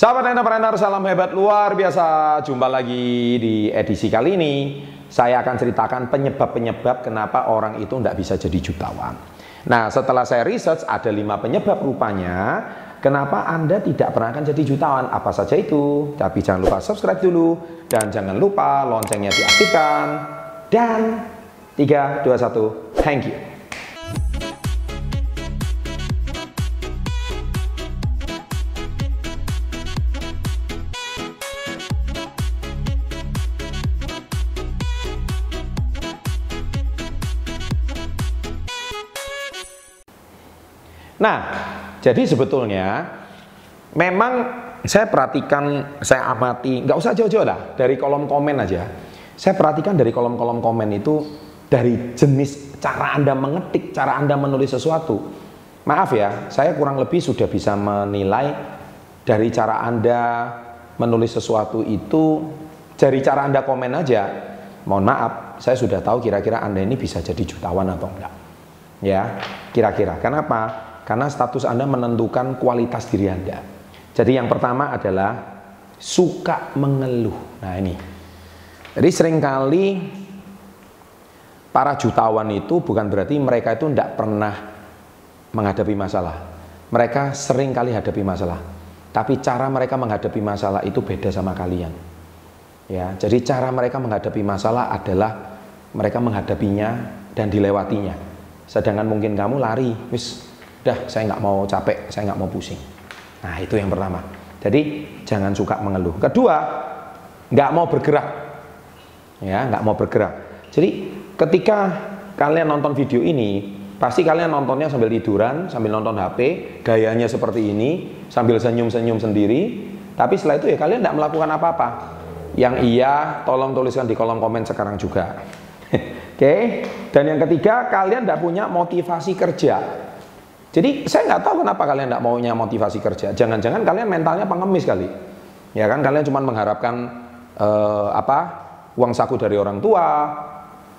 Sahabat entrepreneur, salam hebat luar biasa. Jumpa lagi di edisi kali ini. Saya akan ceritakan penyebab-penyebab kenapa orang itu tidak bisa jadi jutawan. Nah, setelah saya research ada lima penyebab rupanya kenapa Anda tidak pernah akan jadi jutawan. Apa saja itu? Tapi jangan lupa subscribe dulu dan jangan lupa loncengnya diaktifkan. Dan 3, 2, 1, thank you. Nah, jadi sebetulnya memang saya perhatikan, saya amati, nggak usah jauh-jauh lah, dari kolom komen aja. Saya perhatikan dari kolom-kolom komen itu dari jenis cara Anda mengetik, cara Anda menulis sesuatu. Maaf ya, saya kurang lebih sudah bisa menilai dari cara Anda menulis sesuatu itu dari cara Anda komen aja. Mohon maaf, saya sudah tahu kira-kira Anda ini bisa jadi jutawan atau enggak. Ya, kira-kira. Kenapa? Karena status Anda menentukan kualitas diri Anda. Jadi yang pertama adalah suka mengeluh. Nah ini. Jadi sering kali para jutawan itu bukan berarti mereka itu tidak pernah menghadapi masalah. Mereka sering kali hadapi masalah. Tapi cara mereka menghadapi masalah itu beda sama kalian. Ya, jadi cara mereka menghadapi masalah adalah mereka menghadapinya dan dilewatinya. Sedangkan mungkin kamu lari, wis Udah, saya nggak mau capek, saya nggak mau pusing. Nah, itu yang pertama. Jadi, jangan suka mengeluh. Kedua, nggak mau bergerak. Ya, nggak mau bergerak. Jadi, ketika kalian nonton video ini, pasti kalian nontonnya sambil tiduran, sambil nonton HP, gayanya seperti ini, sambil senyum-senyum sendiri. Tapi setelah itu ya kalian tidak melakukan apa-apa. Yang iya, tolong tuliskan di kolom komen sekarang juga. Oke, dan yang ketiga, kalian tidak punya motivasi kerja. Jadi saya nggak tahu kenapa kalian tidak maunya motivasi kerja. Jangan-jangan kalian mentalnya pengemis kali. Ya kan kalian cuma mengharapkan eh, apa uang saku dari orang tua,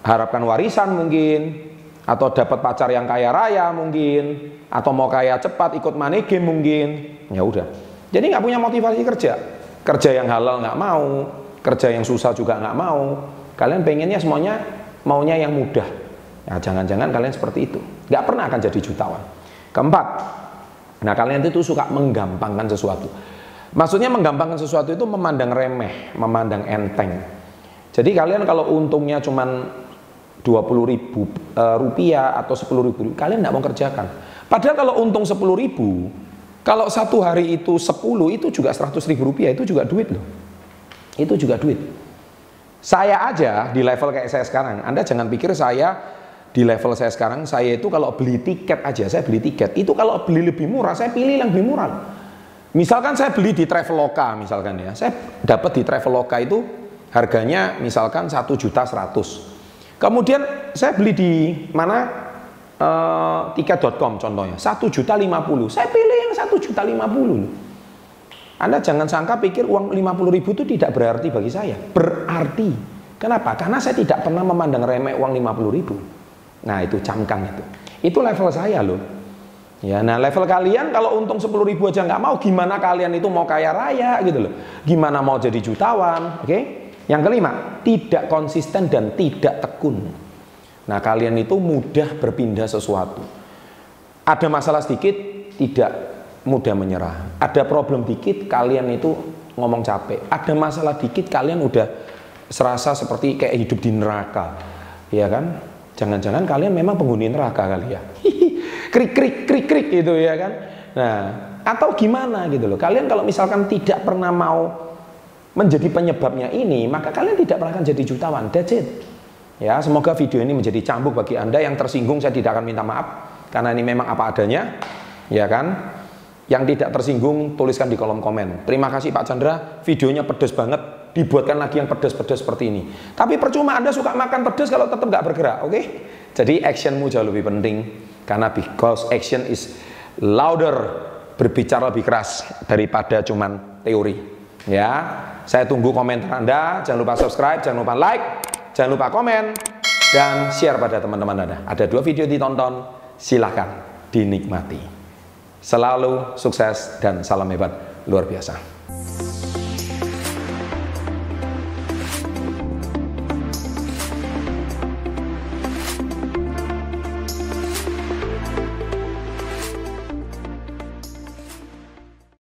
harapkan warisan mungkin, atau dapat pacar yang kaya raya mungkin, atau mau kaya cepat ikut money game mungkin. Ya udah. Jadi nggak punya motivasi kerja. Kerja yang halal nggak mau, kerja yang susah juga nggak mau. Kalian pengennya semuanya maunya yang mudah. Ya jangan-jangan kalian seperti itu. Nggak pernah akan jadi jutawan. Keempat, nah kalian itu suka menggampangkan sesuatu. Maksudnya menggampangkan sesuatu itu memandang remeh, memandang enteng. Jadi kalian kalau untungnya cuma 20 ribu e, rupiah atau 10 ribu, kalian tidak mau kerjakan. Padahal kalau untung 10 ribu, kalau satu hari itu 10, itu juga 100 ribu rupiah, itu juga duit loh. Itu juga duit. Saya aja di level kayak saya sekarang, Anda jangan pikir saya di level saya sekarang, saya itu kalau beli tiket aja, saya beli tiket. Itu kalau beli lebih murah, saya pilih yang lebih murah. Misalkan saya beli di Traveloka misalkan ya, saya dapat di Traveloka itu harganya misalkan satu juta seratus. Kemudian saya beli di mana uh, tiket.com contohnya satu juta lima puluh. Saya pilih yang satu juta lima puluh. Anda jangan sangka pikir uang lima puluh ribu itu tidak berarti bagi saya. Berarti. Kenapa? Karena saya tidak pernah memandang remeh uang lima puluh ribu. Nah itu camkan itu. Itu level saya loh. Ya, nah level kalian kalau untung 10 ribu aja nggak mau, gimana kalian itu mau kaya raya gitu loh. Gimana mau jadi jutawan, oke? Okay? Yang kelima, tidak konsisten dan tidak tekun. Nah kalian itu mudah berpindah sesuatu. Ada masalah sedikit, tidak mudah menyerah. Ada problem dikit, kalian itu ngomong capek. Ada masalah dikit, kalian udah serasa seperti kayak hidup di neraka. Ya kan? Jangan-jangan kalian memang penghuni neraka kali ya. krik krik krik krik gitu ya kan. Nah, atau gimana gitu loh. Kalian kalau misalkan tidak pernah mau menjadi penyebabnya ini, maka kalian tidak pernah akan jadi jutawan. That's it. Ya, semoga video ini menjadi cambuk bagi Anda yang tersinggung saya tidak akan minta maaf karena ini memang apa adanya. Ya kan? Yang tidak tersinggung tuliskan di kolom komen. Terima kasih Pak Chandra, videonya pedes banget dibuatkan lagi yang pedas-pedas seperti ini. Tapi percuma Anda suka makan pedas kalau tetap nggak bergerak, oke? Okay? Jadi actionmu jauh lebih penting karena because action is louder berbicara lebih keras daripada cuman teori. Ya, saya tunggu komentar Anda. Jangan lupa subscribe, jangan lupa like, jangan lupa komen dan share pada teman-teman Anda. Ada dua video ditonton, silahkan dinikmati. Selalu sukses dan salam hebat luar biasa.